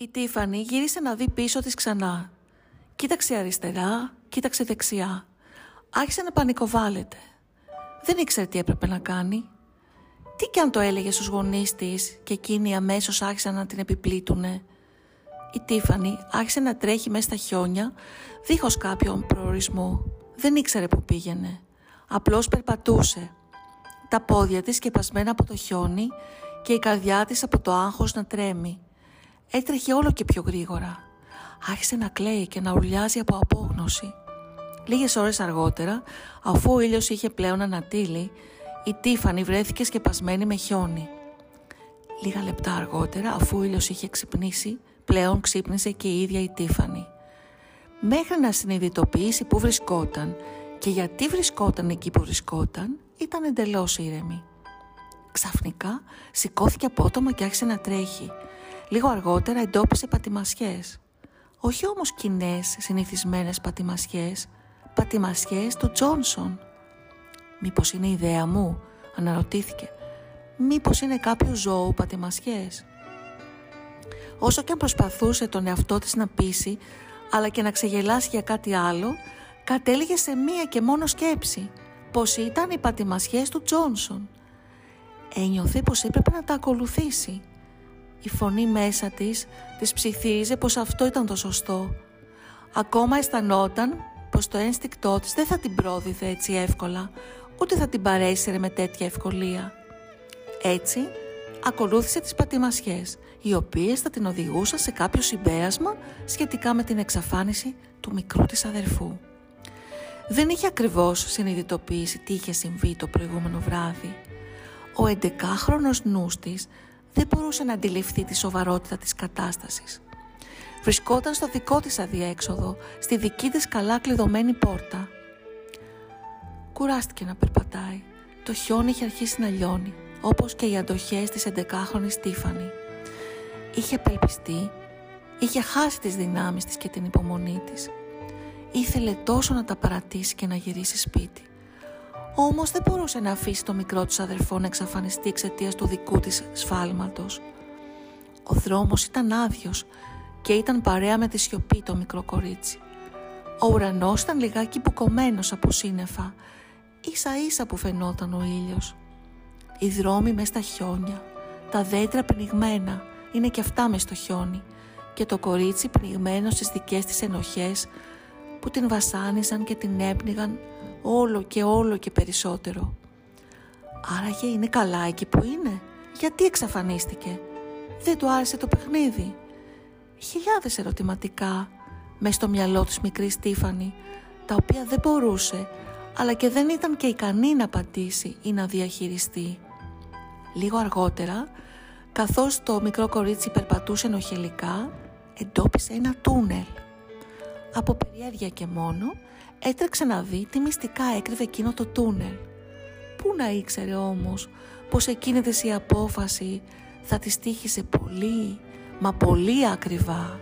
Η Τίφανη γύρισε να δει πίσω της ξανά. Κοίταξε αριστερά, κοίταξε δεξιά. Άρχισε να πανικοβάλλεται. Δεν ήξερε τι έπρεπε να κάνει. Τι κι αν το έλεγε στους γονείς της και εκείνοι αμέσως άρχισαν να την επιπλήτουνε. Η Τίφανη άρχισε να τρέχει μέσα στα χιόνια δίχως κάποιον προορισμό. Δεν ήξερε που πήγαινε. Απλώς περπατούσε. Τα πόδια της σκεπασμένα από το χιόνι και η καρδιά της από το άγχος να τρέμει. Έτρεχε όλο και πιο γρήγορα. Άρχισε να κλαίει και να ουρλιάζει από απόγνωση. Λίγες ώρες αργότερα, αφού ο ήλιος είχε πλέον ανατύλει, η Τίφανη βρέθηκε σκεπασμένη με χιόνι. Λίγα λεπτά αργότερα, αφού ο ήλιος είχε ξυπνήσει, πλέον ξύπνησε και η ίδια η Τίφανη. Μέχρι να συνειδητοποιήσει που βρισκόταν και γιατί βρισκόταν εκεί που βρισκόταν, ήταν εντελώς ήρεμη. Ξαφνικά σηκώθηκε απότομα και άρχισε να τρέχει. Λίγο αργότερα εντόπισε πατημασιές. Όχι όμως κοινές συνηθισμένες πατημασιές, πατημασιές του Τζόνσον. Μήπως είναι ιδέα μου, αναρωτήθηκε. Μήπως είναι κάποιο ζώο πατημασιές. Όσο και αν προσπαθούσε τον εαυτό της να πείσει, αλλά και να ξεγελάσει για κάτι άλλο, κατέληγε σε μία και μόνο σκέψη, πως ήταν οι πατημασιές του Τζόνσον. Ένιωθε πως έπρεπε να τα ακολουθήσει. Η φωνή μέσα της της ψιθύριζε πως αυτό ήταν το σωστό. Ακόμα αισθανόταν πως το ένστικτό της δεν θα την πρόδιδε έτσι εύκολα, ούτε θα την παρέσυρε με τέτοια ευκολία. Έτσι, ακολούθησε τις πατημασιές, οι οποίες θα την οδηγούσαν σε κάποιο συμπέρασμα σχετικά με την εξαφάνιση του μικρού της αδερφού. Δεν είχε ακριβώς συνειδητοποιήσει τι είχε συμβεί το προηγούμενο βράδυ. Ο 11χρονος νους της δεν μπορούσε να αντιληφθεί τη σοβαρότητα της κατάστασης. Βρισκόταν στο δικό της αδιέξοδο, στη δική της καλά κλειδωμένη πόρτα. Κουράστηκε να περπατάει. Το χιόνι είχε αρχίσει να λιώνει, όπως και οι αντοχές της 11χρονης Τίφανη. Είχε απελπιστεί, είχε χάσει τις δυνάμεις της και την υπομονή της. Ήθελε τόσο να τα παρατήσει και να γυρίσει σπίτι. Όμως δεν μπορούσε να αφήσει το μικρό του αδερφό να εξαφανιστεί εξαιτίας του δικού της σφάλματος. Ο δρόμος ήταν άδειος και ήταν παρέα με τη σιωπή το μικρό κορίτσι. Ο ουρανός ήταν λιγάκι μπουκωμένος από σύννεφα, ίσα ίσα που φαινόταν ο ήλιος. Οι δρόμοι μες στα χιόνια, τα δέντρα πνιγμένα, είναι και αυτά μες στο χιόνι και το κορίτσι πνιγμένο στις δικές της ενοχές που την βασάνιζαν και την έπνιγαν όλο και όλο και περισσότερο. Άραγε είναι καλά εκεί που είναι; Γιατί εξαφανίστηκε; Δεν του άρεσε το παιχνίδι; Χιλιάδες ερωτηματικά μες στο μυαλό της μικρής Στίφανη, τα οποία δεν μπορούσε, αλλά και δεν ήταν και ικανή να απαντήσει ή να διαχειριστεί. Λίγο αργότερα, καθώς το μικρό κορίτσι περπατούσε ενοχελικά, εντόπισε ένα τούνελ. Από περιέργεια και μόνο, έτρεξε να δει τι μυστικά έκρυβε εκείνο το τούνελ. Πού να ήξερε όμως πως εκείνη η απόφαση θα τη στήχησε πολύ, μα πολύ ακριβά.